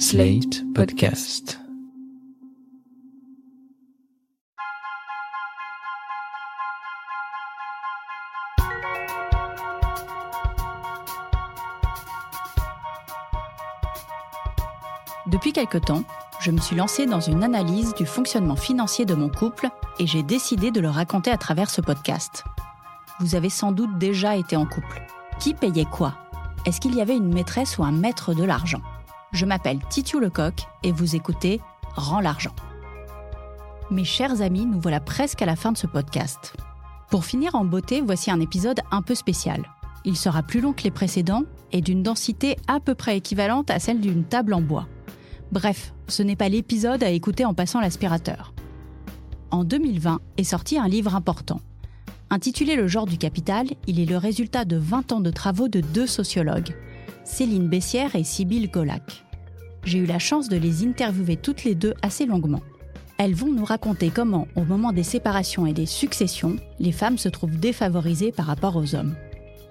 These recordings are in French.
Slate Podcast. Depuis quelque temps, je me suis lancée dans une analyse du fonctionnement financier de mon couple et j'ai décidé de le raconter à travers ce podcast. Vous avez sans doute déjà été en couple. Qui payait quoi? Est-ce qu'il y avait une maîtresse ou un maître de l'argent? Je m'appelle Titiou Lecoq et vous écoutez Rends l'argent. Mes chers amis, nous voilà presque à la fin de ce podcast. Pour finir en beauté, voici un épisode un peu spécial. Il sera plus long que les précédents et d'une densité à peu près équivalente à celle d'une table en bois. Bref, ce n'est pas l'épisode à écouter en passant l'aspirateur. En 2020 est sorti un livre important. Intitulé Le genre du capital, il est le résultat de 20 ans de travaux de deux sociologues, Céline Bessière et Sybille Golac. J'ai eu la chance de les interviewer toutes les deux assez longuement. Elles vont nous raconter comment, au moment des séparations et des successions, les femmes se trouvent défavorisées par rapport aux hommes.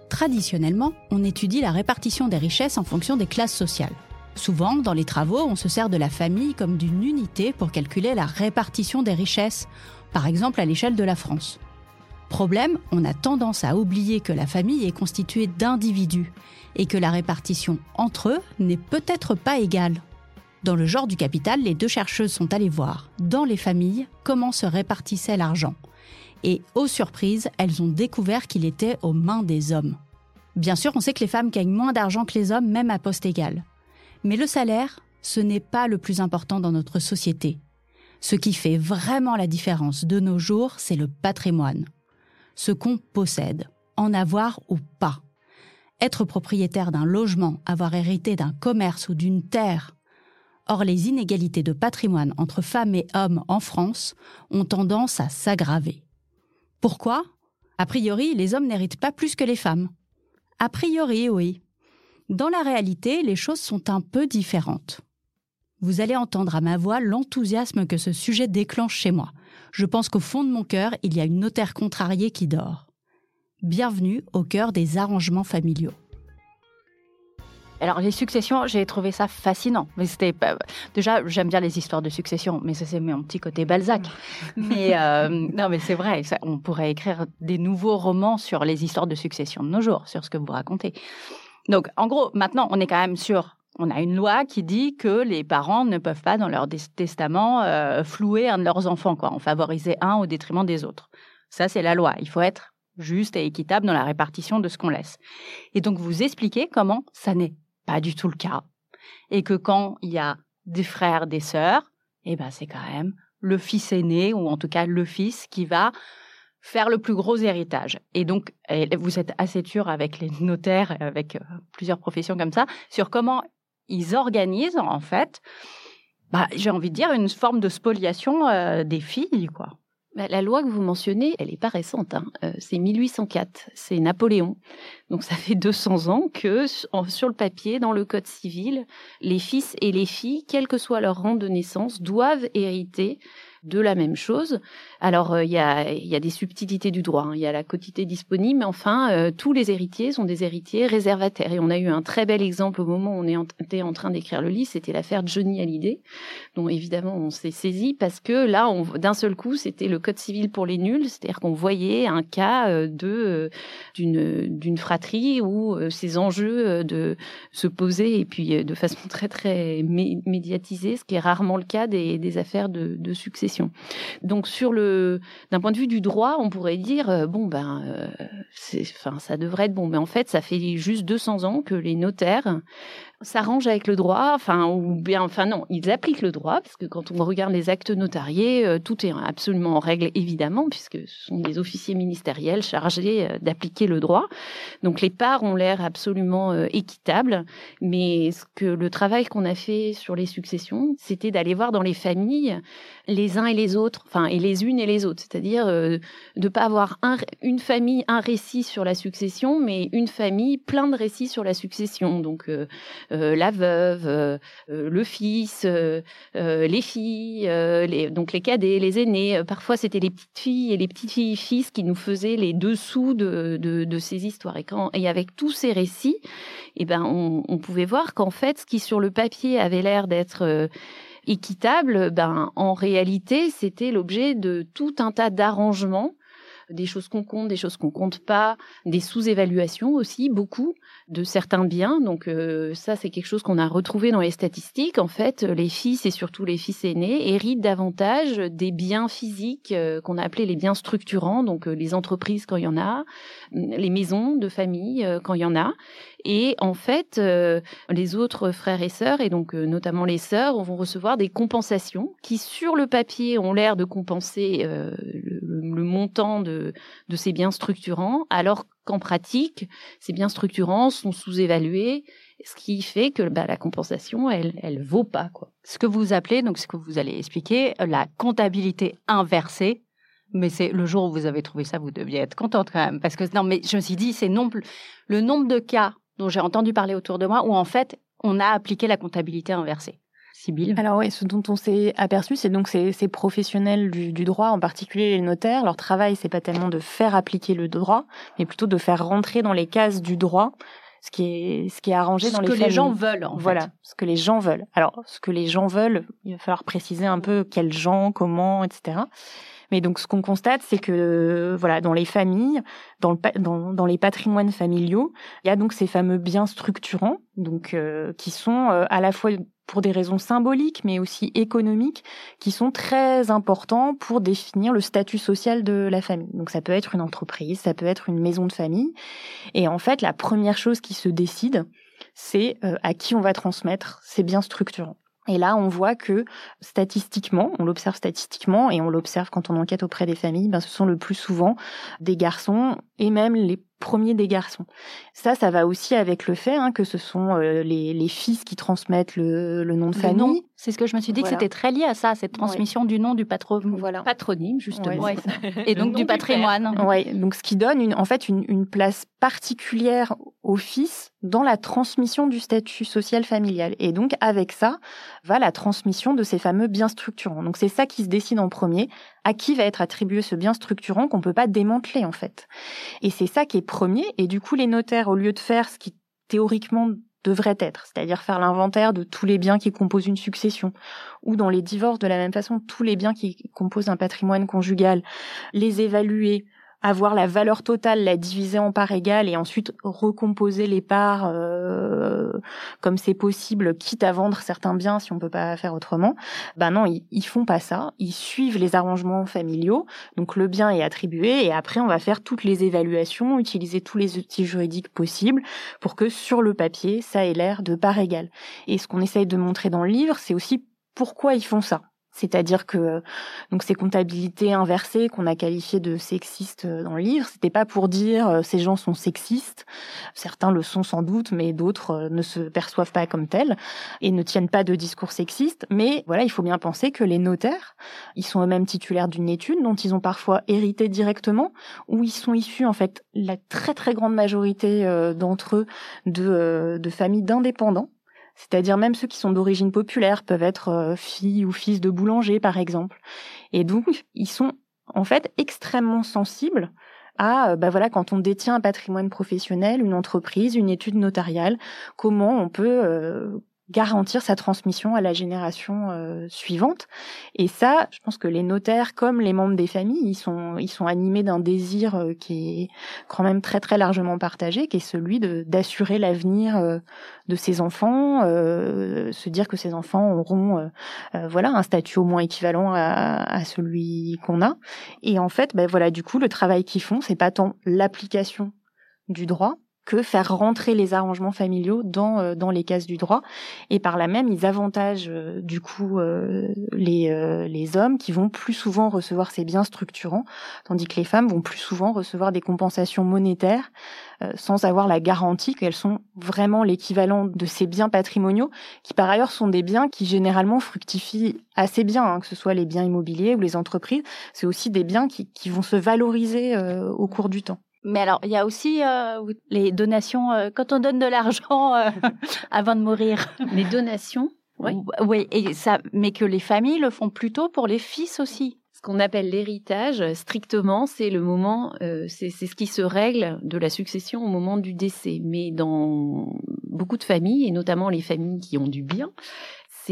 Traditionnellement, on étudie la répartition des richesses en fonction des classes sociales. Souvent, dans les travaux, on se sert de la famille comme d'une unité pour calculer la répartition des richesses, par exemple à l'échelle de la France. Problème, on a tendance à oublier que la famille est constituée d'individus et que la répartition entre eux n'est peut-être pas égale. Dans le genre du capital, les deux chercheuses sont allées voir, dans les familles, comment se répartissait l'argent. Et, aux surprises, elles ont découvert qu'il était aux mains des hommes. Bien sûr, on sait que les femmes gagnent moins d'argent que les hommes, même à poste égal. Mais le salaire, ce n'est pas le plus important dans notre société. Ce qui fait vraiment la différence de nos jours, c'est le patrimoine. Ce qu'on possède, en avoir ou pas. Être propriétaire d'un logement, avoir hérité d'un commerce ou d'une terre. Or, les inégalités de patrimoine entre femmes et hommes en France ont tendance à s'aggraver. Pourquoi? A priori, les hommes n'héritent pas plus que les femmes. A priori, oui. Dans la réalité, les choses sont un peu différentes. Vous allez entendre à ma voix l'enthousiasme que ce sujet déclenche chez moi. Je pense qu'au fond de mon cœur, il y a une notaire contrariée qui dort. Bienvenue au cœur des arrangements familiaux. Alors les successions, j'ai trouvé ça fascinant. Mais c'était déjà j'aime bien les histoires de succession, mais ça c'est mon petit côté Balzac. mais euh, non, mais c'est vrai, ça, on pourrait écrire des nouveaux romans sur les histoires de succession de nos jours, sur ce que vous racontez. Donc, en gros, maintenant, on est quand même sûr. On a une loi qui dit que les parents ne peuvent pas, dans leur testament, euh, flouer un de leurs enfants, quoi, en favoriser un au détriment des autres. Ça, c'est la loi. Il faut être juste et équitable dans la répartition de ce qu'on laisse. Et donc, vous expliquez comment ça n'est pas du tout le cas. Et que quand il y a des frères, des sœurs, eh ben, c'est quand même le fils aîné, ou en tout cas le fils, qui va faire le plus gros héritage. Et donc, vous êtes assez dur avec les notaires, avec euh, plusieurs professions comme ça, sur comment ils organisent, en fait, bah, j'ai envie de dire, une forme de spoliation euh, des filles, quoi. Bah, la loi que vous mentionnez, elle n'est pas récente. Hein. Euh, c'est 1804, c'est Napoléon. Donc ça fait 200 ans que sur le papier, dans le Code civil, les fils et les filles, quel que soit leur rang de naissance, doivent hériter de la même chose. Alors, euh, il y, a, des subtilités du droit. Hein. Il y a la quotité disponible, mais enfin, euh, tous les héritiers sont des héritiers réservataires. Et on a eu un très bel exemple au moment où on était en train d'écrire le livre, c'était l'affaire Johnny Hallyday, dont évidemment on s'est saisi parce que là, d'un seul coup, c'était le code civil pour les nuls, c'est-à-dire qu'on voyait un cas euh, de d'une fratrie où ces enjeux de se poser et puis de façon très très médiatisée, ce qui est rarement le cas des, affaires de, de donc sur le, d'un point de vue du droit, on pourrait dire euh, bon ben, euh, enfin ça devrait être bon, mais en fait ça fait juste 200 ans que les notaires s'arrangent avec le droit, enfin ou bien, enfin non, ils appliquent le droit parce que quand on regarde les actes notariés, euh, tout est absolument en règle évidemment puisque ce sont des officiers ministériels chargés euh, d'appliquer le droit. Donc les parts ont l'air absolument euh, équitables, mais ce que le travail qu'on a fait sur les successions, c'était d'aller voir dans les familles les uns et les autres, enfin et les unes et les autres, c'est-à-dire de pas avoir un, une famille un récit sur la succession, mais une famille plein de récits sur la succession. Donc la veuve, le fils, les filles, les, donc les cadets, les aînés. Parfois, c'était les petites filles et les petites filles fils qui nous faisaient les dessous de, de, ces histoires. Et, quand, et avec tous ces récits, eh ben, on, on pouvait voir qu'en fait, ce qui sur le papier avait l'air d'être équitable, ben, en réalité, c'était l'objet de tout un tas d'arrangements des choses qu'on compte, des choses qu'on compte pas, des sous-évaluations aussi, beaucoup de certains biens. Donc euh, ça, c'est quelque chose qu'on a retrouvé dans les statistiques. En fait, les fils et surtout les fils aînés héritent davantage des biens physiques euh, qu'on a appelés les biens structurants, donc euh, les entreprises quand il y en a, les maisons de famille quand il y en a. Et en fait, les autres frères et sœurs, et donc notamment les sœurs, vont recevoir des compensations qui, sur le papier, ont l'air de compenser le, montant de, de ces biens structurants, alors qu'en pratique, ces biens structurants sont sous-évalués, ce qui fait que bah, la compensation, elle, elle vaut pas quoi. Ce que vous appelez, donc ce que vous allez expliquer, la comptabilité inversée. Mais c'est le jour où vous avez trouvé ça, vous deviez être contente quand même, parce que non, mais je me suis dit, c'est le nombre de cas dont j'ai entendu parler autour de moi où en fait on a appliqué la comptabilité inversée. Alors oui, ce dont on s'est aperçu, c'est donc ces, ces professionnels du, du, droit, en particulier les notaires, leur travail, c'est pas tellement de faire appliquer le droit, mais plutôt de faire rentrer dans les cases du droit ce qui est ce qui est arrangé dans les Ce que les gens veulent en voilà ce que les gens veulent. Alors ce que les gens veulent il va falloir préciser un peu quels gens comment etc mais donc, ce qu'on constate, c'est que voilà, dans les familles, dans, le, dans, dans, les patrimoines familiaux, il y a donc ces fameux biens structurants, donc euh, qui sont euh, à la fois pour des raisons symboliques, mais aussi économiques, qui sont très importants pour définir le statut social de la famille. Donc ça peut être une entreprise, ça peut être une maison de famille. Et en fait, la première chose qui se décide, c'est euh, à qui on va transmettre ces biens structurants. Et là, on voit que statistiquement, on l'observe statistiquement et on l'observe quand on enquête auprès des familles, ben, ce sont le plus souvent des garçons et même les premier des garçons. Ça, ça va aussi avec le fait hein, que ce sont euh, les, les, fils qui transmettent le, le nom de famille. C'est ce que je me suis dit que c'était très lié à ça, cette transmission du nom du patron, voilà. patronyme justement, et donc du, patrimoine. Ouais, donc ce qui donne une, en fait une, une place particulière au fils dans la transmission du statut social familial. Et donc avec ça va la transmission de ces fameux biens structurants. Donc c'est ça qui se décide en premier à qui va être attribué ce bien structurant qu'on peut pas démanteler en fait? Et c'est ça qui est premier. Et du coup, les notaires, au lieu de faire ce qui théoriquement devrait être, c'est-à-dire faire l'inventaire de tous les biens qui composent une succession, ou dans les divorces de la même façon, tous les biens qui composent un patrimoine conjugal, les évaluer, avoir la valeur totale, la diviser en parts égales et ensuite recomposer les parts euh, comme c'est possible, quitte à vendre certains biens si on peut pas faire autrement. Ben non, ils, ils font pas ça. Ils suivent les arrangements familiaux. Donc le bien est attribué et après on va faire toutes les évaluations, utiliser tous les outils juridiques possibles pour que sur le papier ça ait l'air de parts égales. Et ce qu'on essaye de montrer dans le livre, c'est aussi pourquoi ils font ça. C'est-à-dire que donc ces comptabilités inversées qu'on a qualifiées de sexistes euh, dans le livre, c'était pas pour dire euh, ces gens sont sexistes. Certains le sont sans doute, mais d'autres euh, ne se perçoivent pas comme tels et ne tiennent pas de discours sexistes. Mais voilà, il faut bien penser que les notaires, ils sont eux-mêmes titulaires d'une étude dont ils ont parfois hérité directement, ou ils sont issus en fait la très très grande majorité d'entre eux de, de familles d'indépendants c'est-à-dire même ceux qui sont d'origine populaire peuvent être euh, filles ou fils de boulanger, par exemple. Et donc, ils sont en fait extrêmement sensibles à, bah voilà, quand on détient un patrimoine professionnel, une entreprise, une étude notariale, comment on peut euh, garantir sa transmission à la génération euh, suivante. Et ça, je pense que les notaires, comme les membres des familles, ils sont, ils sont animés d'un désir euh, qui est quand même très très largement partagé, qui est celui d'assurer l'avenir euh, de ses enfants, se dire que ces enfants auront, voilà, un statut au moins équivalent à, à celui qu'on a. Et en fait, ben voilà, du coup, le travail qu'ils font, c'est pas tant l'application du droit, que faire rentrer les arrangements familiaux dans euh, dans les cases du droit. Et par là même ils avantagent euh, du coup euh, les les hommes qui vont plus souvent recevoir ces biens structurants tandis que les femmes vont plus souvent recevoir des compensations monétaires sans avoir la garantie qu'elles sont vraiment l'équivalent de ces biens patrimoniaux qui par ailleurs sont des biens qui généralement fructifient assez bien hein, que ce soit les biens immobiliers ou les entreprises. C'est aussi des biens qui qui vont se valoriser au cours du temps Mais alors, il y a aussi euh, les donations, euh, quand on donne de l'argent euh, avant de mourir. Les donations Oui. Oui, et ça, mais que les familles le font plutôt pour les fils aussi. Ce qu'on appelle l'héritage, strictement, c'est le moment, c'est ce qui se règle de la succession au moment du décès. Mais dans beaucoup de familles, et notamment les familles qui ont du bien,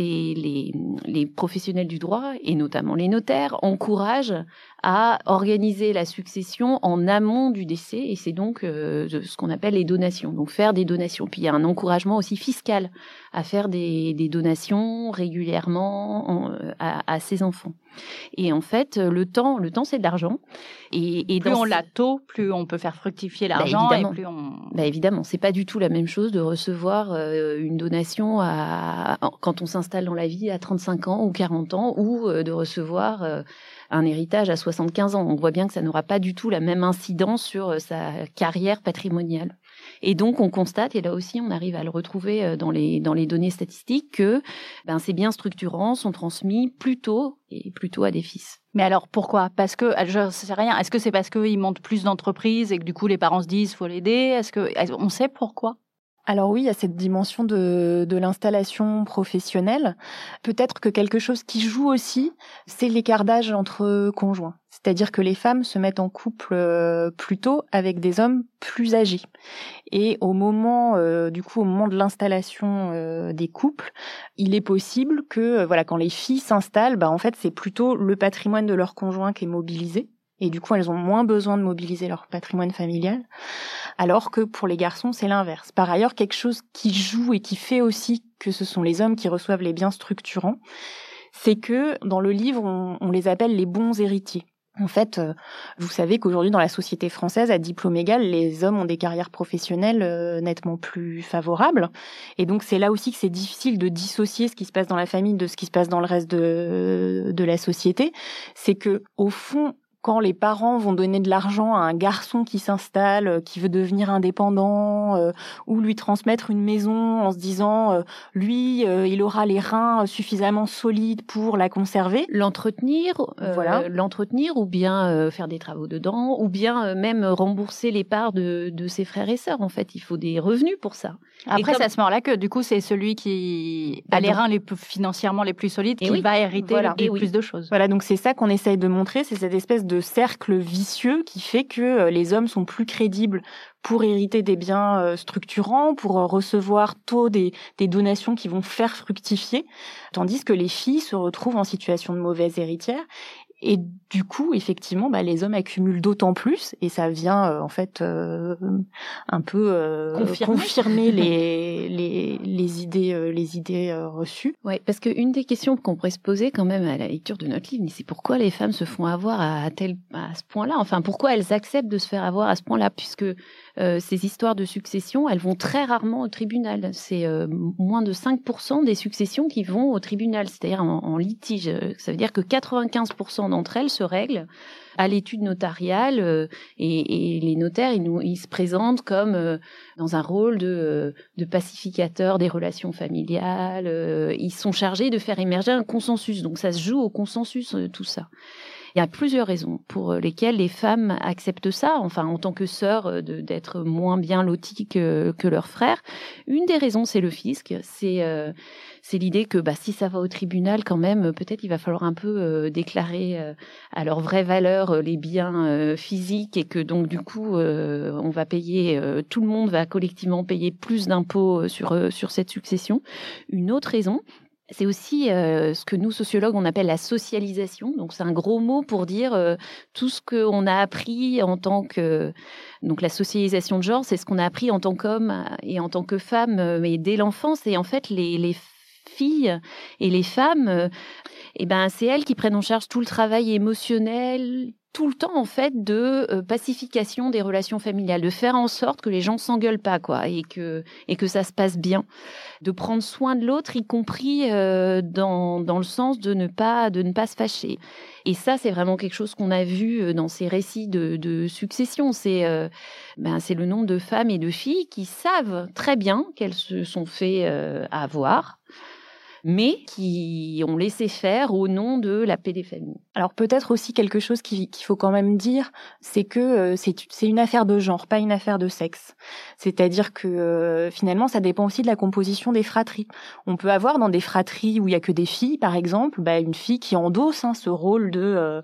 les, professionnels du droit, et notamment les notaires, encouragent à organiser la succession en amont du décès, et c'est donc euh, ce qu'on appelle les donations, donc faire des donations. Puis il y a un encouragement aussi fiscal à faire des, donations régulièrement en, à, à, ses enfants. Et en fait, le temps, le temps, c'est de l'argent. Et, et plus on l'a tôt, plus on peut faire fructifier bah, l'argent. Bah et plus on... bah évidemment, c'est pas du tout la même chose de recevoir euh, une donation à, quand on s'installe dans la vie à 35 ans ou 40 ans, ou euh, de recevoir euh, un héritage à 75 ans. On voit bien que ça n'aura pas du tout la même incidence sur euh, sa carrière patrimoniale. Et donc, on constate, et là aussi, on arrive à le retrouver euh, dans les, dans les données statistiques, que ben, ces biens structurants sont transmis plutôt et plutôt à des fils. Mais alors, pourquoi? Parce que, je sais rien, est-ce que c'est parce qu'ils montent plus d'entreprises et que du coup, les parents se disent, faut l'aider? Est-ce que, on sait pourquoi? Alors oui, il y a cette dimension de, de l'installation professionnelle. Peut-être que quelque chose qui joue aussi, c'est l'écart d'âge entre conjoints. C'est-à-dire que les femmes se mettent en couple euh, plus tôt avec des hommes plus âgés. Et au moment, euh, du coup, au moment de l'installation euh, des couples, il est possible que, voilà, quand les filles s'installent, bah en fait, c'est plutôt le patrimoine de leur conjoint qui est mobilisé et du coup elles ont moins besoin de mobiliser leur patrimoine familial, alors que pour les garçons c'est l'inverse. Par ailleurs, quelque chose qui joue et qui fait aussi que ce sont les hommes qui reçoivent les biens structurants, c'est que dans le livre on, les appelle les bons héritiers. En fait, euh, vous savez qu'aujourd'hui, dans la société française, à diplôme égal, les hommes ont des carrières professionnelles euh, nettement plus favorables. Et donc, c'est là aussi que c'est difficile de dissocier ce qui se passe dans la famille de ce qui se passe dans le reste de, de la société. C'est que, au fond, quand les parents vont donner de l'argent à un garçon qui s'installe, euh, qui veut devenir indépendant, euh, ou lui transmettre une maison en se disant, euh, lui, il aura les reins suffisamment solides pour la conserver, l'entretenir, voilà, l'entretenir, ou bien faire des travaux dedans, ou bien même rembourser les parts de, de, ses frères et sœurs. En fait, il faut des revenus pour ça. Après, ça se mord là que du coup, c'est celui qui a les reins les plus financièrement les plus solides qui va hériter le plus de choses. Voilà, donc c'est ça qu'on essaye de montrer, c'est cette espèce de cercle vicieux qui fait que euh, les hommes sont plus crédibles pour hériter des biens euh, structurants, pour euh, recevoir tôt des, des donations qui vont faire fructifier, tandis que les filles se retrouvent en situation de mauvaise héritière et du coup, effectivement, bah, les hommes accumulent d'autant plus, et ça vient euh, en fait euh, un peu euh, confirmer, les, les, les, idées, les idées reçues. Oui, parce qu'une des questions qu'on pourrait se poser quand même à la lecture de notre livre, c'est pourquoi les femmes se font avoir à, tel, à ce point-là? Enfin, pourquoi elles acceptent de se faire avoir à ce point-là, puisque ces histoires de succession, elles vont très rarement au tribunal. C'est moins de 5% des successions qui vont au tribunal, c'est-à-dire en, litige. Ça veut dire que 95% d'entre elles se règlent à l'étude notariale euh, et, les notaires ils, se présentent comme euh, dans un rôle de, euh, de pacificateur des relations familiales. ils sont chargés de faire émerger un consensus. Donc ça se joue au consensus tout ça. Il y a plusieurs raisons pour lesquelles les femmes acceptent ça, enfin en tant que sœurs, d'être moins bien loties que, leurs frères. Une des raisons, c'est le fisc. C'est c'est l'idée que bah, si ça va au tribunal, quand même, peut-être il va falloir un peu euh, déclarer euh, à leur vraie valeur euh, les biens physiques et que donc du coup, on va payer, tout le monde va collectivement payer plus d'impôts sur, sur cette succession. Une autre raison, c'est aussi ce que nous, sociologues, on appelle la socialisation. Donc, c'est un gros mot pour dire tout ce qu'on a appris en tant que... Donc, la socialisation de genre, c'est ce qu'on a appris en tant qu'homme et en tant que femme, mais dès l'enfance. Et en fait, les, les filles et les femmes, euh, eh ben, c'est elles qui prennent en charge tout le travail émotionnel, tout le temps en fait de euh, pacification des relations familiales, de faire en sorte que les gens s'engueulent pas quoi et que et que ça se passe bien, de prendre soin de l'autre y compris euh, dans, dans le sens de ne pas de ne pas se fâcher. Et ça c'est vraiment quelque chose qu'on a vu dans ces récits de, de succession, c'est ben c'est le nombre de femmes et de filles qui savent très bien qu'elles se sont fait avoir mais qui ont laissé faire au nom de la paix des familles. Alors peut-être aussi quelque chose qu'il faut quand même dire, c'est que euh, c'est une affaire de genre, pas une affaire de sexe. C'est-à-dire que euh, finalement, ça dépend aussi de la composition des fratries. On peut avoir dans des fratries où il y a que des filles, par exemple, bah, une fille qui endosse hein, ce rôle de, euh,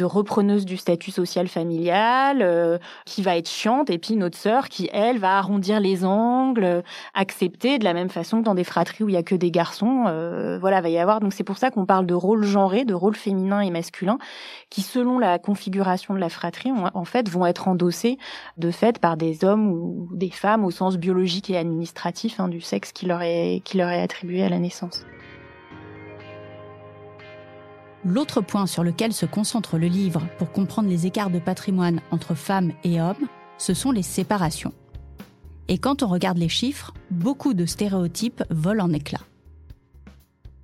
repreneuse du statut social familial, qui va être chiante, et puis une autre sœur qui, elle, va arrondir les angles, accepter de la même façon que dans des fratries où il y a que des garçons. voilà, va y avoir. Donc c'est pour ça qu'on parle de rôle genré, de rôle féminin et masculin, qui selon la configuration de la fratrie, vont être endossés de fait par des hommes ou des femmes au sens biologique et administratif hein, du sexe qui leur est qui leur est attribué à la naissance. L'autre point sur lequel se concentre le livre pour comprendre les écarts de patrimoine entre femmes et hommes, ce sont les séparations. Et quand on regarde les chiffres, beaucoup de stéréotypes volent en éclats.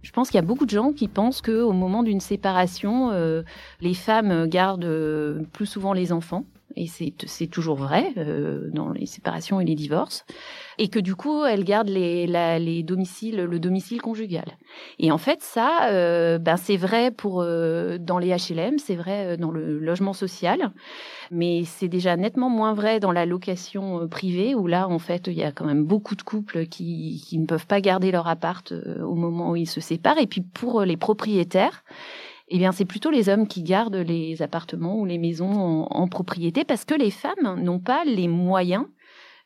Je pense qu'il y a beaucoup de gens qui pensent qu'au moment d'une séparation, euh, les femmes gardent euh, plus souvent les enfants et c'est toujours vrai euh, dans les séparations et les divorces, et que du coup elles gardent les, les domiciles, le domicile conjugal. Et en fait ça, euh, ben c'est vrai pour euh, dans les HLM, c'est vrai dans le logement social, mais c'est déjà nettement moins vrai dans la location privée où là en fait il y a quand même beaucoup de couples qui ne peuvent pas garder leur appart au moment où ils se séparent, et puis pour les propriétaires eh bien, c'est plutôt les hommes qui gardent les appartements ou les maisons en, propriété parce que les femmes n'ont pas les moyens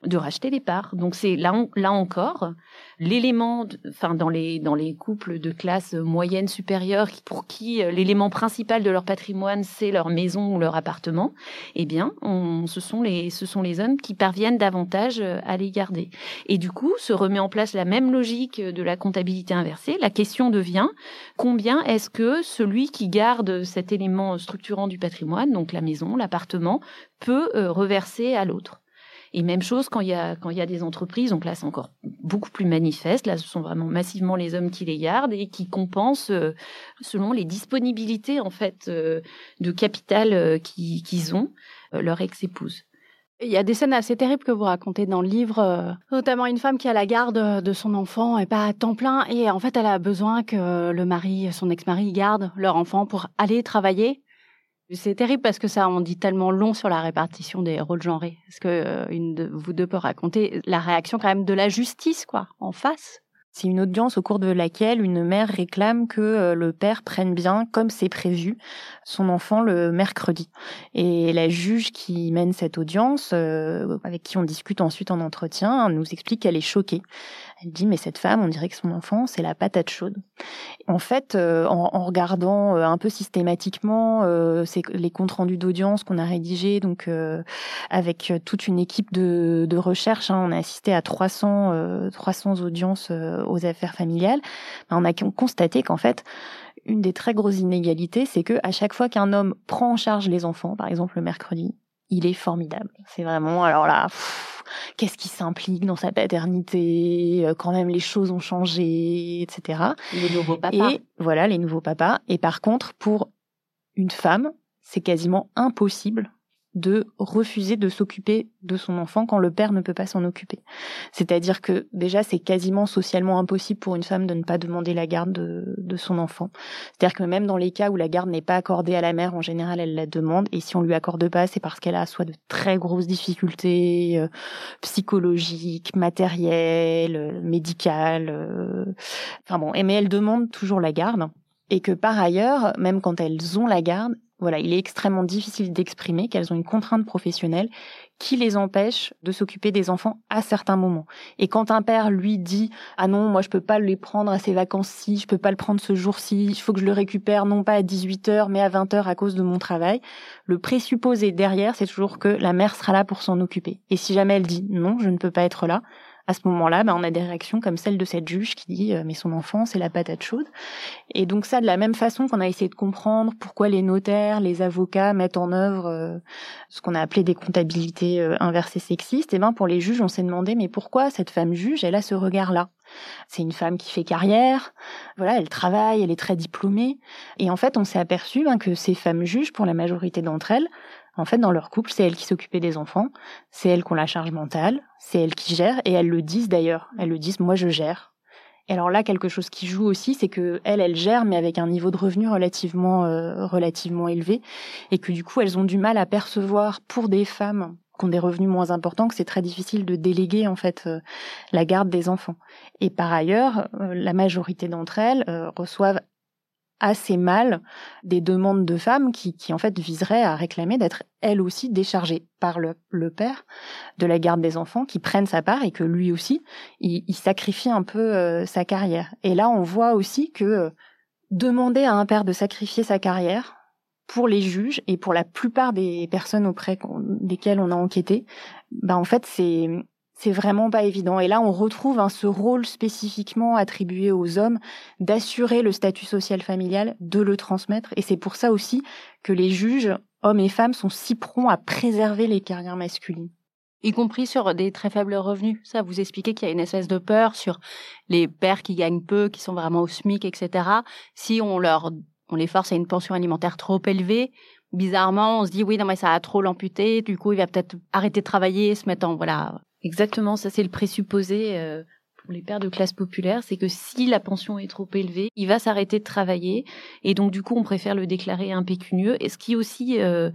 de racheter les parts. Donc c'est là, encore l'élément, enfin dans les dans les couples de classe moyenne supérieure pour qui euh, l'élément principal de leur patrimoine c'est leur maison ou leur appartement, eh bien on, ce sont les ce sont les hommes qui parviennent davantage euh, à les garder. Et du coup se remet en place la même logique de la comptabilité inversée. La question devient combien est-ce que celui qui garde cet élément structurant du patrimoine, donc la maison, l'appartement, peut euh, reverser à l'autre? Et même chose quand il y a quand il y a des entreprises, donc là c'est encore beaucoup plus manifeste. Là, ce sont vraiment massivement les hommes qui les gardent et qui compensent euh, selon les disponibilités en fait euh, de capital euh, qu'ils ont leur ex-épouse. Il y a des scènes assez terribles que vous racontez dans le livre, notamment une femme qui a la garde de son enfant et pas à temps plein, et en fait elle a besoin que le mari, son ex-mari, garde leur enfant pour aller travailler. C'est terrible parce que ça en dit tellement long sur la répartition des rôles genrés. Est-ce que euh, de vous deux peut raconter la réaction quand même de la justice, quoi, en face c'est une audience au cours de laquelle une mère réclame que euh, le père prenne bien, comme c'est prévu, son enfant le mercredi. Et la juge qui mène cette audience, euh, avec qui on discute ensuite en entretien, nous explique qu'elle est choquée. Elle dit mais cette femme, on dirait que son enfant, c'est la patate chaude. En fait, euh, en, regardant un peu systématiquement c'est les comptes rendus d'audience qu'on a rédigés, donc avec toute une équipe de, de recherche, hein, on a assisté à 300 300 audiences aux affaires familiales, ben, on a constaté qu'en fait, une des très grosses inégalités, c'est que à chaque fois qu'un homme prend en charge les enfants, par exemple le mercredi, il est formidable. C'est vraiment, alors là, qu'est-ce qui s'implique dans sa paternité, euh, quand même les choses ont changé, etc. Les nouveaux papas. Et voilà, les nouveaux papas. Et par contre, pour une femme, c'est quasiment impossible de refuser de s'occuper de son enfant quand le père ne peut pas s'en occuper. C'est-à-dire que déjà c'est quasiment socialement impossible pour une femme de ne pas demander la garde de, son enfant. C'est-à-dire que même dans les cas où la garde n'est pas accordée à la mère, en général elle la demande et si on lui accorde pas, c'est parce qu'elle a soit de très grosses difficultés euh, psychologiques, matérielles, euh, médicales. Euh, enfin bon, mais elle demande toujours la garde et que par ailleurs, même quand elles ont la garde, voilà, il est extrêmement difficile d'exprimer qu'elles ont une contrainte professionnelle qui les empêche de s'occuper des enfants à certains moments. Et quand un père lui dit ah non, moi je peux pas les prendre à ces vacances-ci, je peux pas le prendre ce jour-ci, il faut que je le récupère non pas à 18 h mais à 20 h à cause de mon travail, le présupposé derrière c'est toujours que la mère sera là pour s'en occuper. Et si jamais elle dit non, je ne peux pas être là, à ce moment-là, ben, on a des réactions comme celle de cette juge qui dit euh, mais son enfant c'est la patate chaude. Et donc ça, de la même façon qu'on a essayé de comprendre pourquoi les notaires, les avocats mettent en œuvre euh, ce qu'on a appelé des comptabilités euh, inversées sexistes, et ben pour les juges, on s'est demandé mais pourquoi cette femme juge, elle a ce regard-là? C'est une femme qui fait carrière, voilà, elle travaille, elle est très diplômée. Et en fait, on s'est aperçu ben, que ces femmes juges, pour la majorité d'entre elles, en fait, dans leur couple, c'est elles qui s'occupaient des enfants, c'est elles qui ont la charge mentale, c'est elles qui gèrent, et elles le disent d'ailleurs. Elles le disent, moi je gère. Et alors là, quelque chose qui joue aussi, c'est que elle, elle gère, mais avec un niveau de revenu relativement, euh, relativement élevé, et que du coup, elles ont du mal à percevoir pour des femmes qui ont des revenus moins importants, que c'est très difficile de déléguer en fait euh, la garde des enfants. Et par ailleurs, euh, la majorité d'entre elles reçoivent assez mal des demandes de femmes qui, qui en fait viseraient à réclamer d'être elles aussi déchargées par le, père de la garde des enfants, qui prennent sa part et que lui aussi, il, il sacrifie un peu euh, sa carrière. Et là, on voit aussi que euh, demander à un père de sacrifier sa carrière, pour les juges et pour la plupart des personnes auprès desquelles on a enquêté, bah en fait c'est c'est vraiment pas évident. Et là, on retrouve hein, ce rôle spécifiquement attribué aux hommes d'assurer le statut social familial, de le transmettre. Et c'est pour ça aussi que les juges, hommes et femmes, sont si prompts à préserver les carrières masculines. Y compris sur des très faibles revenus. Ça, vous expliquez qu'il y a une espèce de peur sur les pères qui gagnent peu, qui sont vraiment au SMIC, etc. Si on leur, on les force à une pension alimentaire trop élevée, bizarrement, on se dit oui, non mais ça a trop l'amputé. Du coup, il va peut-être arrêter de travailler, se mettre en voilà Exactement, ça c'est le présupposé euh, pour les pères de classe populaire, c'est que si la pension est trop élevée, il va s'arrêter de travailler et donc du coup on préfère le déclarer impécunieux. Et ce qui aussi, euh,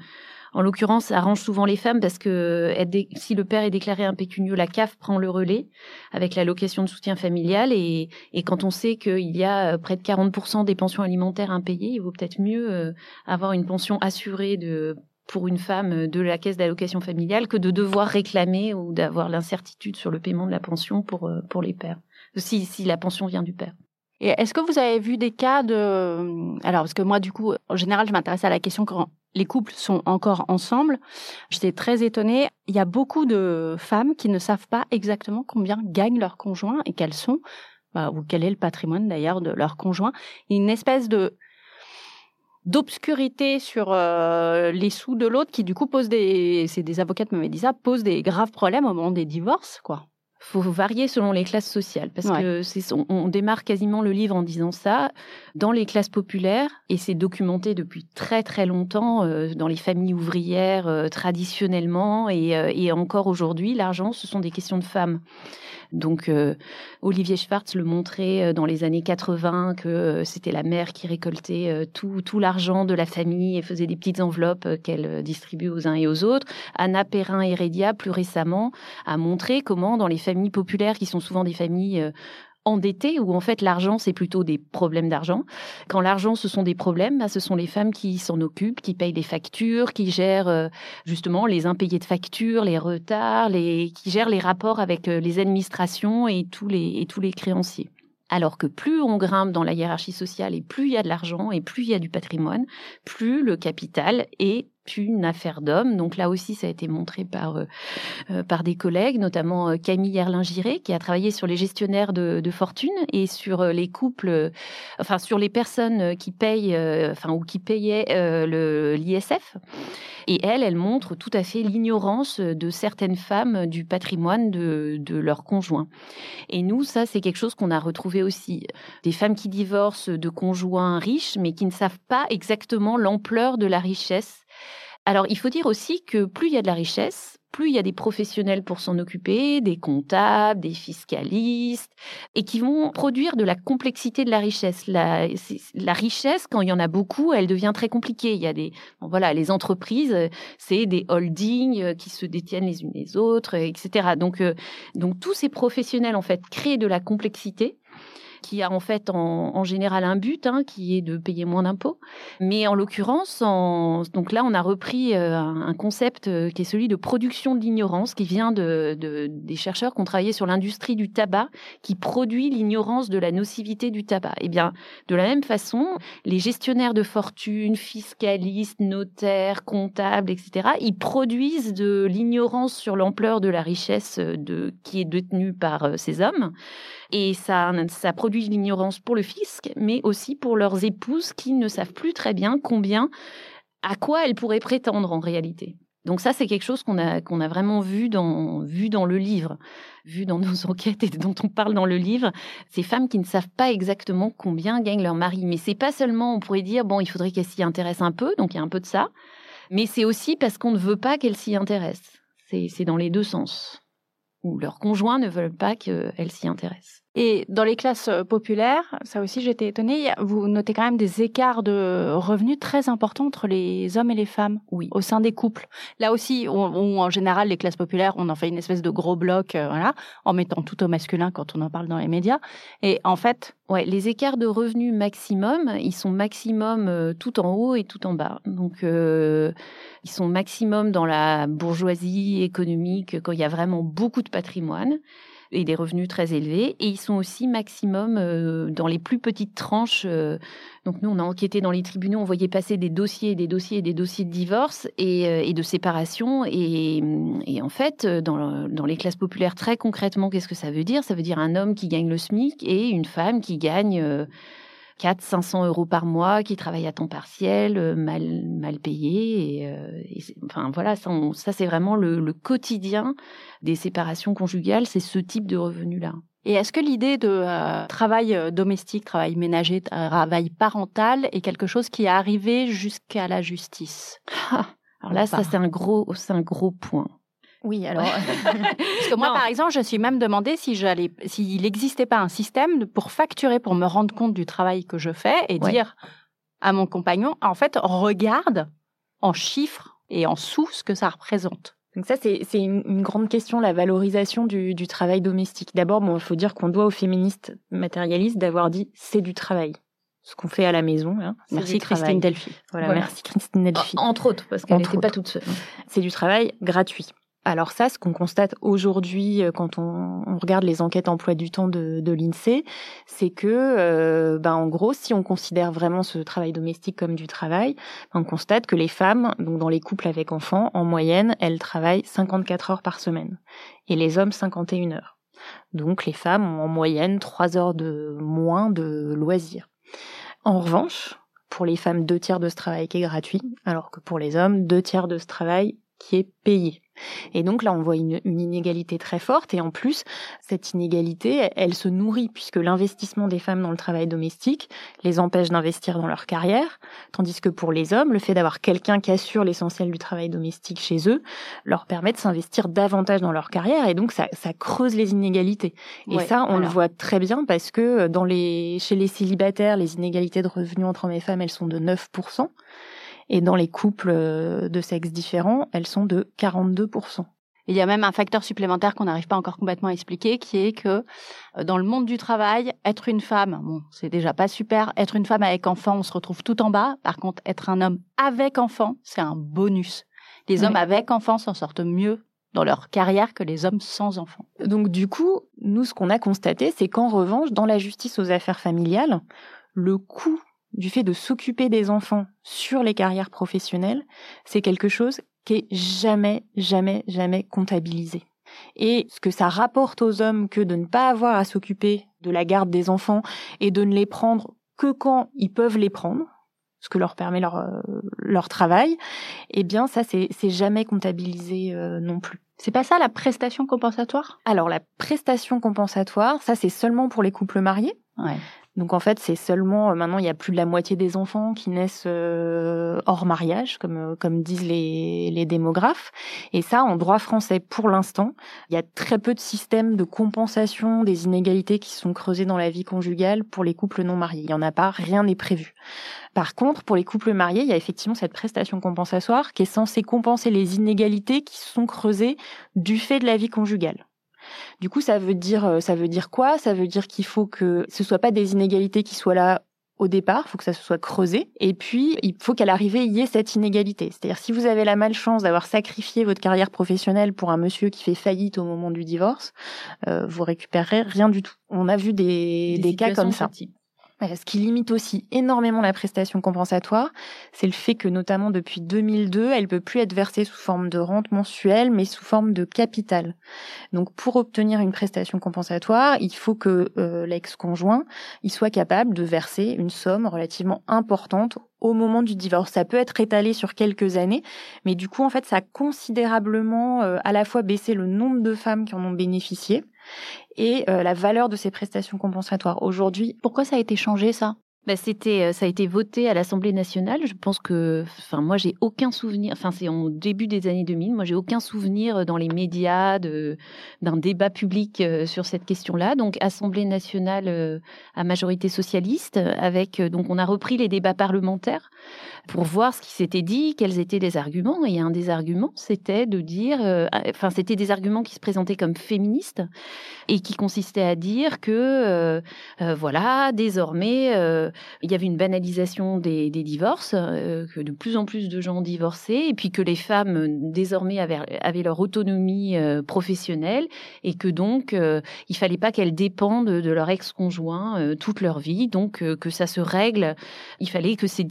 en l'occurrence, arrange souvent les femmes parce que si le père est déclaré impécunieux, la CAF prend le relais avec l'allocation de soutien familial et, quand on sait qu'il y a euh, près de 40% des pensions alimentaires impayées, il vaut peut-être mieux avoir une pension assurée de pour une femme de la caisse d'allocation familiale que de devoir réclamer ou d'avoir l'incertitude sur le paiement de la pension pour, euh, pour les pères, si, si la pension vient du père. Et est-ce que vous avez vu des cas de... Alors, parce que moi, du coup, en général, je m'intéresse à la question quand les couples sont encore ensemble. J'étais très étonnée. Il y a beaucoup de femmes qui ne savent pas exactement combien gagnent leurs conjoints et quels sont, bah, ou quel est le patrimoine d'ailleurs de leurs conjoints. Une espèce de d'obscurité sur euh, les sous de l'autre qui du coup pose des c'est des avocats qui ça pose des graves problèmes au moment des divorces quoi faut varier selon les classes sociales parce que c'est on, on, démarre quasiment le livre en disant ça dans les classes populaires et c'est documenté depuis très très longtemps euh, dans les familles ouvrières euh, traditionnellement et, et encore aujourd'hui l'argent ce sont des questions de femmes donc euh, Olivier Schwartz le montrait euh, dans les années 80 que euh, c'était la mère qui récoltait tout, tout l'argent de la famille et faisait des petites enveloppes qu'elle distribuait aux uns et aux autres. Anna Perrin-Heredia, plus récemment, a montré comment dans les familles populaires, qui sont souvent des familles endettés où en fait l'argent c'est plutôt des problèmes d'argent. Quand l'argent ce sont des problèmes, bah, ce sont les femmes qui s'en occupent, qui payent les factures, qui gèrent euh, justement les impayés de factures, les retards, les qui gèrent les rapports avec euh, les administrations et tous les et tous les créanciers. Alors que plus on grimpe dans la hiérarchie sociale et plus il y a de l'argent et plus il y a du patrimoine, plus le capital est une affaire d'homme. Donc là aussi, ça a été montré par, euh, euh, par des collègues, notamment euh, Camille Erlingiré, qui a travaillé sur les gestionnaires de, fortune et sur les couples, enfin sur les personnes qui payent, enfin ou qui payaient le l'ISF. Et elle, elle montre tout à fait l'ignorance de certaines femmes du patrimoine de, de leurs conjoints. Et nous, ça, c'est quelque chose qu'on a retrouvé aussi. Des femmes qui divorcent de conjoints riches, mais qui ne savent pas exactement l'ampleur de la richesse alors, il faut dire aussi que plus il y a de la richesse, plus il y a des professionnels pour s'en occuper, des comptables, des fiscalistes, et qui vont produire de la complexité de la richesse. La, richesse, quand il y en a beaucoup, elle devient très compliquée. Il y a des, voilà, les entreprises, c'est des holdings euh, qui se détiennent les unes les autres, etc. Donc, euh, donc tous ces professionnels en fait créent de la complexité qui a en fait en, général un but, hein, qui est de payer moins d'impôts. Mais en l'occurrence, donc là, on a repris euh, un concept euh, qui est celui de production de l'ignorance, qui vient de, des chercheurs qui ont travaillé sur l'industrie du tabac, qui produit l'ignorance de la nocivité du tabac. Eh bien, de la même façon, les gestionnaires de fortune, fiscalistes, notaires, comptables, etc., ils produisent de l'ignorance sur l'ampleur de la richesse euh, qui est détenue par ces hommes. Et ça, ça produit l'ignorance pour le fisc, mais aussi pour leurs épouses qui ne savent plus très bien combien, à quoi elles pourraient prétendre en réalité. Donc ça, c'est quelque chose qu'on a, a vraiment vu dans, vu dans le livre, vu dans nos enquêtes et dont on parle dans le livre. Ces femmes qui ne savent pas exactement combien gagne leur mari. Mais c'est pas seulement, on pourrait dire, bon, il faudrait qu'elles s'y intéressent un peu, donc il y a un peu de ça. Mais c'est aussi parce qu'on ne veut pas qu'elles s'y intéressent. C'est dans les deux sens. Ou leurs conjoints ne veulent pas qu'elles s'y intéressent. Et dans les classes euh, populaires, ça aussi j'étais étonnée, vous notez quand même des écarts de revenus très importants entre les hommes et les femmes oui. au sein des couples. Là aussi, on, en général, les classes populaires, on en fait une espèce de gros bloc, euh, voilà, en mettant tout au masculin quand on en parle dans les médias. Et en fait, Ouais, les écarts de revenus maximum, ils sont maximum euh, tout en haut et tout en bas. Donc, euh, ils sont maximum dans la bourgeoisie économique quand il y a vraiment beaucoup de patrimoine et des revenus très élevés. Et ils sont aussi maximum euh, dans les plus petites tranches. Euh, donc nous, on a enquêté dans les tribunaux, on voyait passer des dossiers, des dossiers, des dossiers de divorce et, euh, de séparation. Et, et, en fait, dans les classes populaires, très concrètement, qu'est-ce que ça veut dire? Ça veut dire un homme qui gagne le SMIC et une femme qui gagne 4 500 euros par mois, qui travaillent à temps partiel, euh, mal, mal payés. Et, euh, et enfin, voilà, ça, ça c'est vraiment le, le, quotidien des séparations conjugales, c'est ce type de revenus-là. Et est-ce que l'idée de euh, travail domestique, travail ménager, travail parental est quelque chose qui est arrivé jusqu'à la justice? Ah, Alors là, ça c'est un gros, c'est un gros point. Oui, alors. Parce que moi, par exemple, je suis même demandé si j'allais, s'il n'existait pas un système pour facturer, pour me rendre compte du travail que je fais et ouais. dire à mon compagnon, en fait, regarde en chiffres et en sous ce que ça représente. Donc ça, c'est une, une, grande question, la valorisation du, du travail domestique. D'abord, bon, il faut dire qu'on doit aux féministes matérialistes d'avoir dit c'est du travail ce qu'on fait à la maison. Hein, merci Christine Delphi. Voilà, voilà, merci Christine Delphi. Entre autres, parce qu'elle n'était pas toute seule. C'est du travail gratuit. Alors ça, ce qu'on constate aujourd'hui quand on, regarde les enquêtes emploi du temps de, de l'INSEE, c'est que, euh, ben, en gros, si on considère vraiment ce travail domestique comme du travail, on constate que les femmes, donc dans les couples avec enfants, en moyenne, elles travaillent 54 heures par semaine, et les hommes 51 heures. Donc les femmes ont en moyenne 3 heures de moins de loisirs. En revanche, pour les femmes, deux tiers de ce travail qui est gratuit, alors que pour les hommes, deux tiers de ce travail qui est payé. Et donc là, on voit une, une, inégalité très forte. Et en plus, cette inégalité, elle se nourrit puisque l'investissement des femmes dans le travail domestique les empêche d'investir dans leur carrière, tandis que pour les hommes, le fait d'avoir quelqu'un qui assure l'essentiel du travail domestique chez eux leur permet de s'investir davantage dans leur carrière. Et donc, ça, ça creuse les inégalités. Et ouais, ça, on le voit très bien parce que dans les, chez les célibataires, les inégalités de revenus entre hommes et femmes, elles sont de 9%. Et dans les couples de sexes différents, elles sont de 42%. Il y a même un facteur supplémentaire qu'on n'arrive pas encore complètement à expliquer, qui est que dans le monde du travail, être une femme, bon, c'est déjà pas super. Être une femme avec enfant, on se retrouve tout en bas. Par contre, être un homme avec enfant, c'est un bonus. Les oui. hommes avec enfants s'en sortent mieux dans leur carrière que les hommes sans enfants. Donc du coup, nous, ce qu'on a constaté, c'est qu'en revanche, dans la justice aux affaires familiales, le coût du fait de s'occuper des enfants sur les carrières professionnelles, c'est quelque chose qui est jamais, jamais, jamais comptabilisé. Et ce que ça rapporte aux hommes que de ne pas avoir à s'occuper de la garde des enfants et de ne les prendre que quand ils peuvent les prendre, ce que leur permet leur, euh, leur travail, eh bien ça, c'est jamais comptabilisé euh, non plus. C'est pas ça la prestation compensatoire? Alors la prestation compensatoire, ça c'est seulement pour les couples mariés. Ouais. Donc en fait, c'est seulement maintenant il y a plus de la moitié des enfants qui naissent euh, hors mariage, comme comme disent les, les démographes. Et ça, en droit français, pour l'instant, il y a très peu de systèmes de compensation des inégalités qui sont creusés dans la vie conjugale pour les couples non mariés. Il y en a pas, rien n'est prévu. Par contre, pour les couples mariés, il y a effectivement cette prestation compensatoire qui est censée compenser les inégalités qui sont creusées du fait de la vie conjugale. Du coup, ça veut dire, ça veut dire quoi? Ça veut dire qu'il faut que ce soit pas des inégalités qui soient là au départ, il faut que ça se soit creusé. Et puis, il faut qu'à l'arrivée, il y ait cette inégalité. C'est-à-dire, si vous avez la malchance d'avoir sacrifié votre carrière professionnelle pour un monsieur qui fait faillite au moment du divorce, euh, vous récupérerez rien du tout. On a vu des, des, des cas comme ça. Type. Ce qui limite aussi énormément la prestation compensatoire, c'est le fait que notamment depuis 2002, elle peut plus être versée sous forme de rente mensuelle, mais sous forme de capital. Donc pour obtenir une prestation compensatoire, il faut que euh, l'ex-conjoint il soit capable de verser une somme relativement importante au moment du divorce. Ça peut être étalé sur quelques années, mais du coup, en fait, ça a considérablement euh, à la fois baissé le nombre de femmes qui en ont bénéficié et euh, la valeur de ces prestations compensatoires. Aujourd'hui, pourquoi ça a été changé ça? Bah, c'était, euh, ça a été voté à l'Assemblée nationale. Je pense que, enfin, moi, j'ai aucun souvenir. Enfin, c'est en début des années 2000. Moi, j'ai aucun souvenir dans les médias d'un débat public euh, sur cette question-là. Donc, Assemblée nationale à majorité socialiste, avec donc, on a repris les débats parlementaires pour voir ce qui s'était dit, quels étaient les arguments. Et un des arguments, c'était de dire, enfin, c'était des arguments qui se présentaient comme féministes et qui consistaient à dire que, voilà, désormais il y avait une banalisation des, divorces, euh, que de plus en plus de gens divorçaient, et puis que les femmes euh, désormais avaient, leur autonomie euh, professionnelle, et que donc il fallait pas qu'elles dépendent de leur ex-conjoint toute leur vie, donc que ça se règle. Il fallait que ces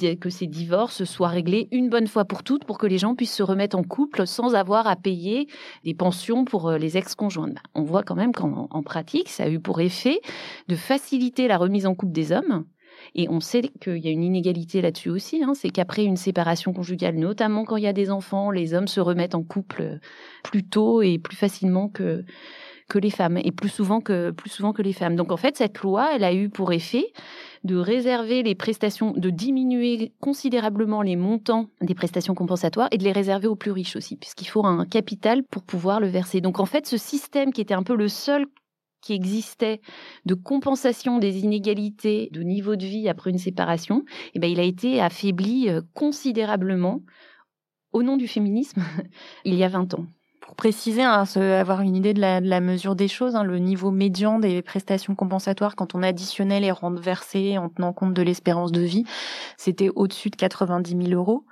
divorces soient réglés une bonne fois pour toutes, pour que les gens puissent se remettre en couple sans avoir à payer des pensions pour les ex-conjoints. Ben, on voit quand même qu'en pratique, ça a eu pour effet de faciliter la remise en couple des hommes et on sait qu'il y a une inégalité là-dessus aussi. Hein. c'est qu'après une séparation conjugale, notamment quand il y a des enfants, les hommes se remettent en couple plus tôt et plus facilement que que les femmes et plus souvent que les femmes. Donc en fait, cette loi, elle a eu pour effet de réserver les prestations, de diminuer considérablement les montants des prestations compensatoires et de les réserver aux plus riches aussi, puisqu'il faut un capital pour pouvoir le verser. Donc en fait, ce système qui était un peu le seul qui existait de compensation des inégalités de niveau de vie après une séparation, eh ben, il a été affaibli euh, considérablement au nom du féminisme il y a 20 ans. Pour préciser, hein, avoir une idée de la, mesure des choses, hein, le niveau médian des prestations compensatoires quand on additionnait les rentes versées en tenant compte de l'espérance de vie, c'était au-dessus de 90 000 euros.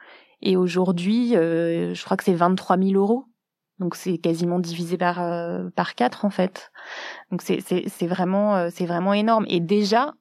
Et aujourd'hui, euh, je crois que c'est 23 000 euros. Donc c'est quasiment divisé par euh, par quatre en fait. Donc c'est c'est vraiment euh, c'est vraiment énorme. Et déjà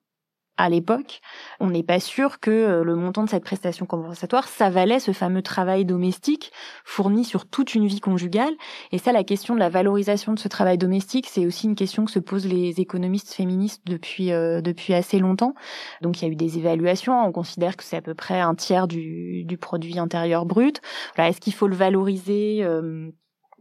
à l'époque, on n'est pas sûr que euh, le montant de cette prestation compensatoire, ça valait ce fameux travail domestique fourni sur toute une vie conjugale. Et ça, la question de la valorisation de ce travail domestique, c'est aussi une question que se posent les économistes féministes depuis depuis assez longtemps. Donc il y a eu des évaluations. On considère que c'est à peu près un tiers du, du produit intérieur brut. Voilà, est-ce qu'il faut le valoriser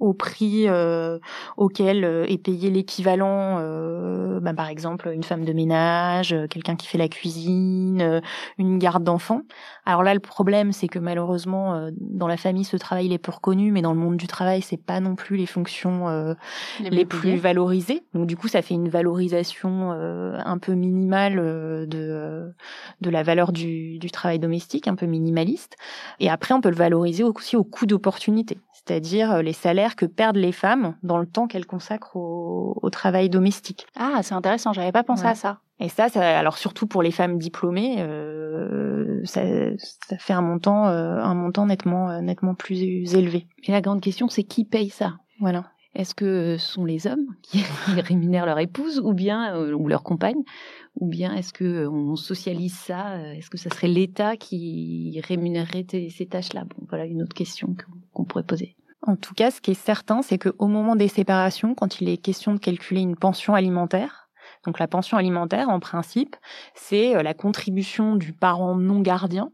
au prix euh, auquel euh, est payé l'équivalent, euh, bah, par exemple une femme de ménage, quelqu'un qui fait la cuisine, une garde d'enfants. Alors là, le problème, c'est que malheureusement, dans la famille, ce travail est peu reconnu, mais dans le monde du travail, c'est pas non plus les fonctions les, plus valorisées. Donc du coup, ça fait une valorisation un peu minimale de de la valeur du, du travail domestique, un peu minimaliste. Et après, on peut le valoriser aussi au coût d'opportunité c'est-à-dire les salaires que perdent les femmes dans le temps qu'elles consacrent au, travail domestique. Ah, c'est intéressant, j'avais pas pensé à ça. Et ça, ça, alors surtout pour les femmes diplômées, euh, ça, ça, fait un montant, euh, un montant nettement, euh, nettement plus élevé. Et la grande question, c'est qui paye ça? Voilà. Est-ce que ce sont les hommes qui rémunèrent leur épouse ou bien ou leur compagne? Ou bien est-ce que on socialise ça? Est-ce que ça serait l'État qui rémunérerait ces tâches-là? Bon, voilà une autre question qu'on pourrait poser. En tout cas, ce qui est certain, c'est qu'au moment des séparations, quand il est question de calculer une pension alimentaire, donc la pension alimentaire, en principe, c'est euh, la contribution du parent non gardien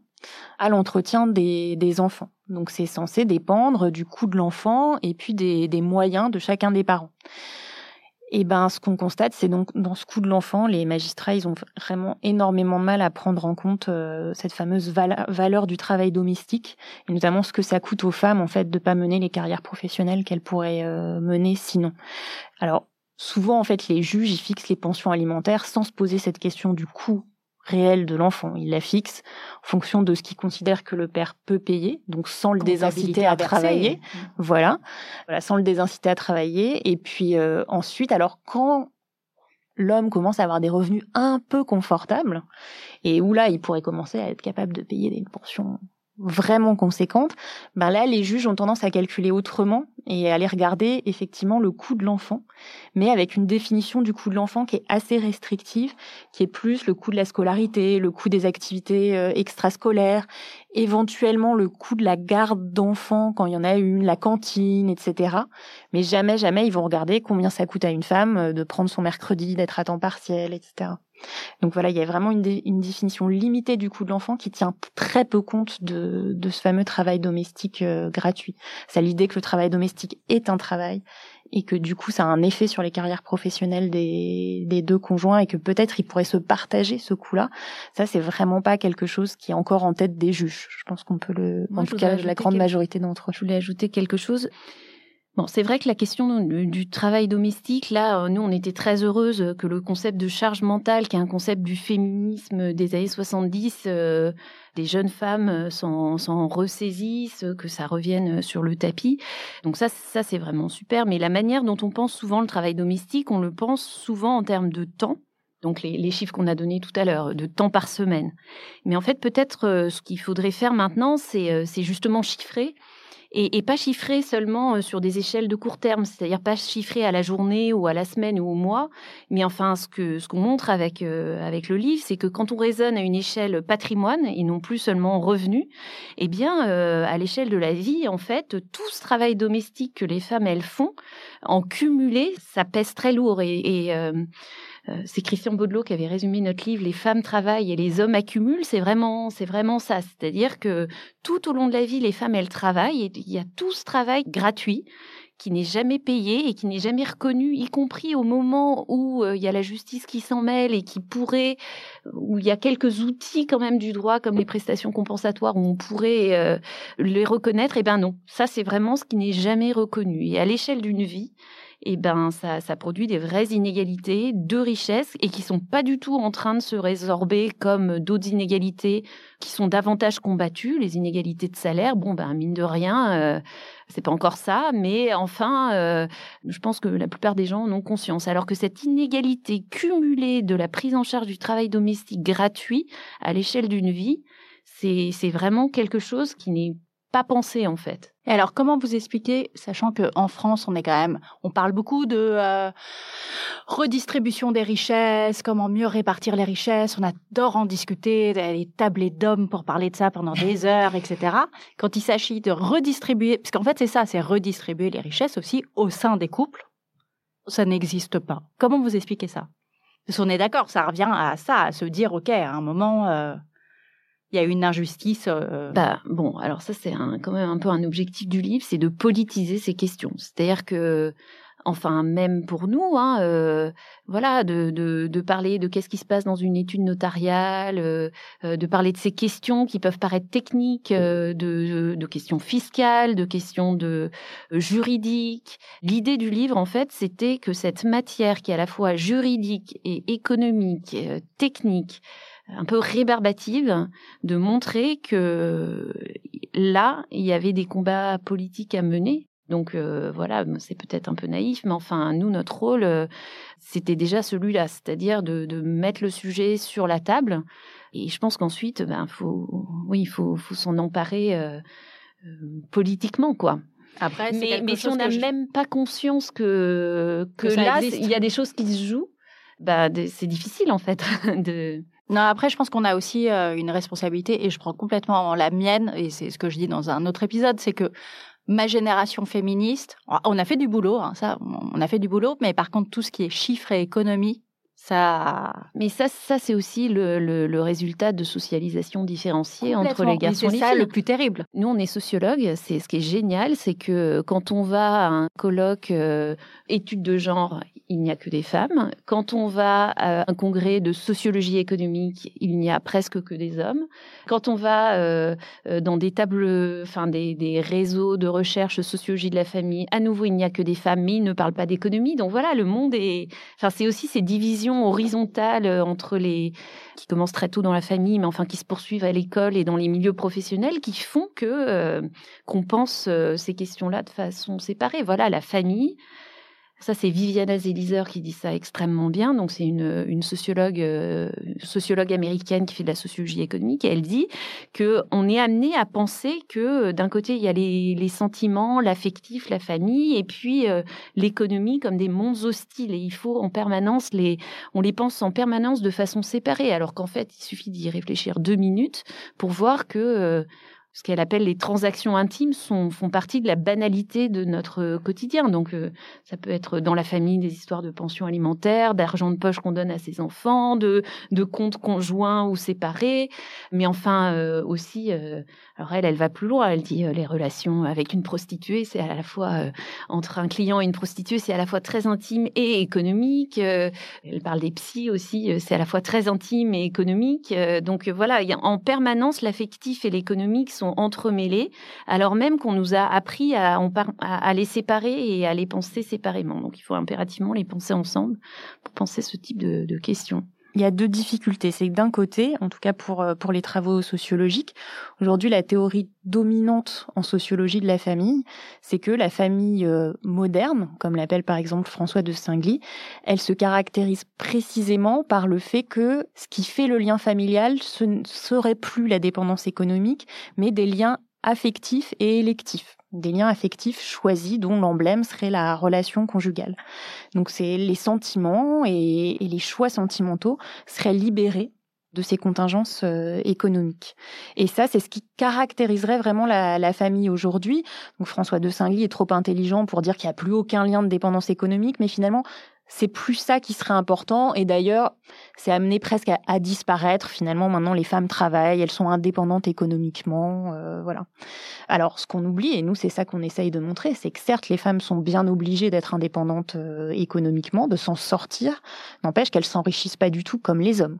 à l'entretien des, enfants. Donc c'est censé dépendre du coût de l'enfant et puis des moyens de chacun des parents. Et ben, ce qu'on constate, c'est donc dans ce coup de l'enfant, les magistrats, ils ont vraiment énormément mal à prendre en compte euh, cette fameuse valeur du travail domestique, et notamment ce que ça coûte aux femmes en fait de pas mener les carrières professionnelles qu'elles pourraient euh, mener sinon. Alors souvent en fait, les juges ils fixent les pensions alimentaires sans se poser cette question du coût réelle de l'enfant. Il la fixe en fonction de ce qu'il considère que le père peut payer, donc sans le désinciter à, travailler. Mmh. Voilà. voilà, sans le désinciter à travailler. Et puis euh, ensuite, alors quand l'homme commence à avoir des revenus un peu confortables, et où là, il pourrait commencer à être capable de payer des pensions vraiment conséquente, ben là les juges ont tendance à calculer autrement et à aller regarder effectivement le coût de l'enfant, mais avec une définition du coût de l'enfant qui est assez restrictive, qui est plus le coût de la scolarité, le coût des activités euh, extrascolaires, éventuellement le coût de la garde d'enfants quand il y en a une, la cantine, etc. Mais jamais, jamais ils vont regarder combien ça coûte à une femme euh, de prendre son mercredi, d'être à temps partiel, etc. Donc voilà, il y a vraiment une, une définition limitée du coût de l'enfant qui tient très peu compte de, de ce fameux travail domestique euh, gratuit. C'est l'idée que le travail domestique est un travail et que du coup ça a un effet sur les carrières professionnelles des, des deux conjoints et que peut-être ils pourraient se partager ce coût-là. Ça c'est vraiment pas quelque chose qui est encore en tête des juges. Je pense qu'on peut le, en tout cas la grande majorité d'entre eux. Je voulais ajouter quelque chose. Bon, c'est vrai que la question du travail domestique, là, euh, nous, on était très heureuses que le concept de charge mentale, qui est un concept du féminisme des années 70, euh, des jeunes femmes euh, s'en ressaisissent, que ça revienne sur le tapis. Donc ça, ça c'est vraiment super. Mais la manière dont on pense souvent le travail domestique, on le pense souvent en termes de temps. Donc les, les chiffres qu'on a donnés tout à l'heure, de temps par semaine. Mais en fait, peut-être ce qu'il faudrait faire maintenant, c'est justement chiffrer et, et, pas chiffré seulement euh, sur des échelles de court terme, c'est-à-dire pas chiffré à la journée ou à la semaine ou au mois, mais enfin ce que ce qu'on montre avec euh, avec le livre, c'est que quand on raisonne à une échelle patrimoine et non plus seulement revenu, eh bien euh, à l'échelle de la vie, en fait, tout ce travail domestique que les femmes elles font, en cumulé, ça pèse très lourd et, et euh, c'est Christian Baudelot qui avait résumé notre livre Les femmes travaillent et les hommes accumulent. C'est vraiment, c'est vraiment ça. C'est-à-dire que tout au long de la vie, les femmes, elles travaillent et il y a tout ce travail gratuit qui n'est jamais payé et qui n'est jamais reconnu, y compris au moment où euh, il y a la justice qui s'en mêle et qui pourrait, où il y a quelques outils quand même du droit comme les prestations compensatoires où on pourrait euh, les reconnaître. Eh ben non, ça c'est vraiment ce qui n'est jamais reconnu. Et à l'échelle d'une vie, et eh ben ça, ça produit des vraies inégalités de richesse et qui sont pas du tout en train de se résorber comme d'autres inégalités qui sont davantage combattues, les inégalités de salaire. Bon ben mine de rien, euh, c'est pas encore ça, mais enfin, euh, je pense que la plupart des gens en ont conscience. Alors que cette inégalité cumulée de la prise en charge du travail domestique gratuit à l'échelle d'une vie, c'est vraiment quelque chose qui n'est pas pensé en fait. Et alors, comment vous expliquez, sachant que en France, on est quand même, on parle beaucoup de euh, redistribution des richesses, comment mieux répartir les richesses. On adore en discuter, les tablés d'hommes pour parler de ça pendant des heures, etc. Quand il s'agit de redistribuer, parce qu'en fait, c'est ça, c'est redistribuer les richesses aussi au sein des couples. Ça n'existe pas. Comment vous expliquez ça? Parce qu'on est d'accord, ça revient à ça, à se dire, ok, à un moment. Euh, il y a une injustice. Euh, bah bon, alors ça c'est quand même un peu un objectif du livre, c'est de politiser ces questions. C'est-à-dire que, enfin même pour nous, hein, euh, voilà, de, de, de, parler de qu'est-ce qui se passe dans une étude notariale, euh, de parler de ces questions qui peuvent paraître techniques, de, de, questions fiscales, de questions de juridiques. L'idée du livre, en fait, c'était que cette matière qui est à la fois juridique et économique, technique, un peu rébarbative de montrer que là, il y avait des combats politiques à mener. Donc euh, voilà, c'est peut-être un peu naïf, mais enfin, nous, notre rôle, euh, c'était déjà celui-là, c'est-à-dire de, mettre le sujet sur la table. Et je pense qu'ensuite, ben, faut, oui, il faut, faut s'en emparer euh, politiquement, quoi. Après, mais, mais si on n'a même pas conscience que, que, là, il y a des choses qui se jouent, bah, c'est difficile en fait de. Non, après, je pense qu'on a aussi euh, une responsabilité, et je prends complètement la mienne, et c'est ce que je dis dans un autre épisode, c'est que ma génération féministe, on a fait du boulot, hein, ça, on a fait du boulot, mais par contre, tout ce qui est chiffres et économie, ça... Mais ça, ça c'est aussi le, le, résultat de socialisation différenciée entre les garçons et les filles. C'est ça le plus terrible. Nous, on est sociologues. C'est ce qui est génial, c'est que quand on va à un colloque euh, études de genre, il n'y a que des femmes. Quand on va à un congrès de sociologie économique, il n'y a presque que des hommes. Quand on va euh, euh, dans des tables, enfin des, des, réseaux de recherche sociologie de la famille, à nouveau, il n'y a que des femmes, mais ils ne parlent pas d'économie. Donc voilà, le monde est, enfin c'est aussi ces divisions horizontales euh, entre les qui commencent très tôt dans la famille, mais enfin qui se poursuivent à l'école et dans les milieux professionnels, qui font que qu'on pense ces questions-là de façon séparée. Voilà, la famille ça, c'est Viviana Zelizer qui dit ça extrêmement bien. Donc, c'est une, sociologue, euh, sociologue américaine qui fait de la sociologie économique. Elle dit que on est amené à penser que euh, d'un côté, il y a les, les sentiments, l'affectif, la famille, et puis euh, l'économie comme des mondes hostiles. Et il faut en permanence les, on les pense en permanence de façon séparée. Alors qu'en fait, il suffit d'y réfléchir deux minutes pour voir que ce qu'elle appelle les transactions intimes font partie de la banalité de notre quotidien. Donc, euh, ça peut être dans la famille des histoires de pension alimentaire, d'argent de poche qu'on donne à ses enfants, de, comptes conjoints ou séparés. Mais enfin, euh, aussi, euh, alors elle, elle va plus loin. Elle dit les relations avec une prostituée, c'est à la fois entre un client et une prostituée, c'est à la fois très intime et économique. elle parle des psys aussi, c'est à la fois très intime et économique. donc voilà, en permanence, l'affectif et l'économique sont entremêlés, alors même qu'on nous a appris à, à, les séparer et à les penser séparément. Donc il faut impérativement les penser ensemble pour penser ce type de, questions. Il y a deux difficultés. C'est que d'un côté, en tout cas pour, euh, pour les travaux sociologiques, aujourd'hui la théorie dominante en sociologie de la famille, c'est que la famille euh, moderne, comme l'appelle par exemple François de Singly, elle se caractérise précisément par le fait que ce qui fait le lien familial, ce ne serait plus la dépendance économique, mais des liens affectifs et électifs des liens affectifs choisis dont l'emblème serait la relation conjugale. Donc c'est les sentiments et, les choix sentimentaux seraient libérés de ces contingences euh, économiques. Et ça, c'est ce qui caractériserait vraiment la, famille aujourd'hui. Donc François de Singly est trop intelligent pour dire qu'il n'y a plus aucun lien de dépendance économique, mais finalement, c'est plus ça qui serait important. Et d'ailleurs, c'est amené presque à, disparaître. Finalement, maintenant, les femmes travaillent, elles sont indépendantes économiquement. Euh, voilà. Alors, ce qu'on oublie, et nous, c'est ça qu'on essaye de montrer, c'est que certes, les femmes sont bien obligées d'être indépendantes euh, économiquement, de s'en sortir. N'empêche qu'elles s'enrichissent pas du tout comme les hommes.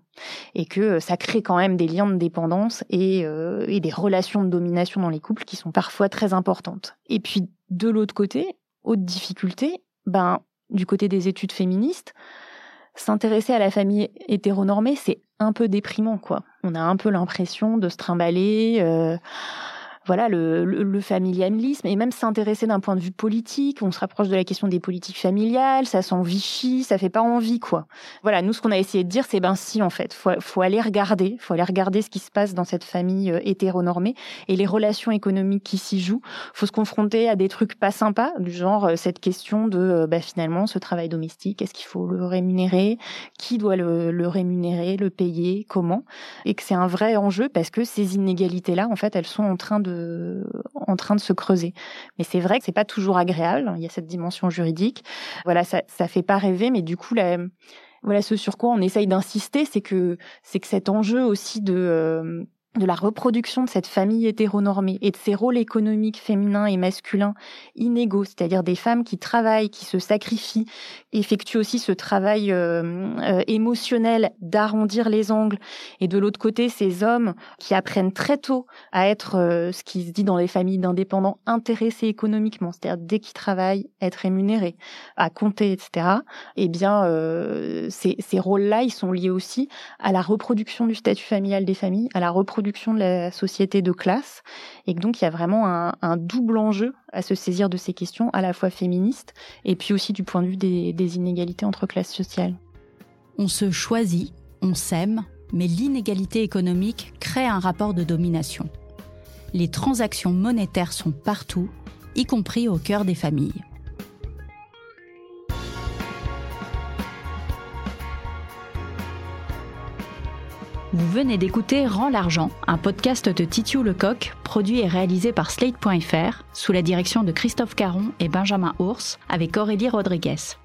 Et que ça crée quand même des liens de dépendance et, euh, et des relations de domination dans les couples qui sont parfois très importantes. Et puis, de l'autre côté, autre difficulté, ben, du côté des études féministes, s'intéresser à la famille hétéronormée, c'est un peu déprimant, quoi. On a un peu l'impression de se trimballer. Euh, voilà le, le, familialisme et même s'intéresser d'un point de vue politique. On se rapproche de la question des politiques familiales, ça sent Vichy, ça fait pas envie quoi. Voilà, nous ce qu'on a essayé de dire, c'est ben si en fait, faut, faut aller regarder, faut aller regarder ce qui se passe dans cette famille euh, hétéronormée et les relations économiques qui s'y jouent. Faut se confronter à des trucs pas sympas, du genre euh, cette question de euh, bah, finalement ce travail domestique, est-ce qu'il faut le rémunérer, qui doit le, le rémunérer, le payer, comment, et que c'est un vrai enjeu parce que ces inégalités là, en fait, elles sont en train de en train de se creuser. Mais c'est vrai que c'est pas toujours agréable. Il y a cette dimension juridique. Voilà, ça, ça fait pas rêver, mais du coup, voilà, ce sur quoi on essaye d'insister, c'est que c'est que cet enjeu aussi de euh, de la reproduction de cette famille hétéronormée et de ces rôles économiques féminins et masculins inégaux, c'est-à-dire des femmes qui travaillent, qui se sacrifient, effectuent aussi ce travail euh, euh, émotionnel d'arrondir les angles, et de l'autre côté ces hommes qui apprennent très tôt à être euh, ce qui se dit dans les familles d'indépendants intéressés économiquement, c'est-à-dire dès qu'ils travaillent, être rémunérés, à compter, etc. Eh bien, ces, ces rôles-là, ils sont liés aussi à la reproduction du statut familial des familles, à la reproduction production de la société de classe, et donc il y a vraiment un, double enjeu à se saisir de ces questions, à la fois féministes, et puis aussi du point de vue des inégalités entre classes sociales. On se choisit, on s'aime, mais l'inégalité économique crée un rapport de domination. Les transactions monétaires sont partout, y compris au cœur des familles. Vous venez d'écouter Rends l'argent, un podcast de Titiou Lecoq, produit et réalisé par Slate.fr, sous la direction de Christophe Caron et Benjamin Ours, avec Aurélie Rodriguez.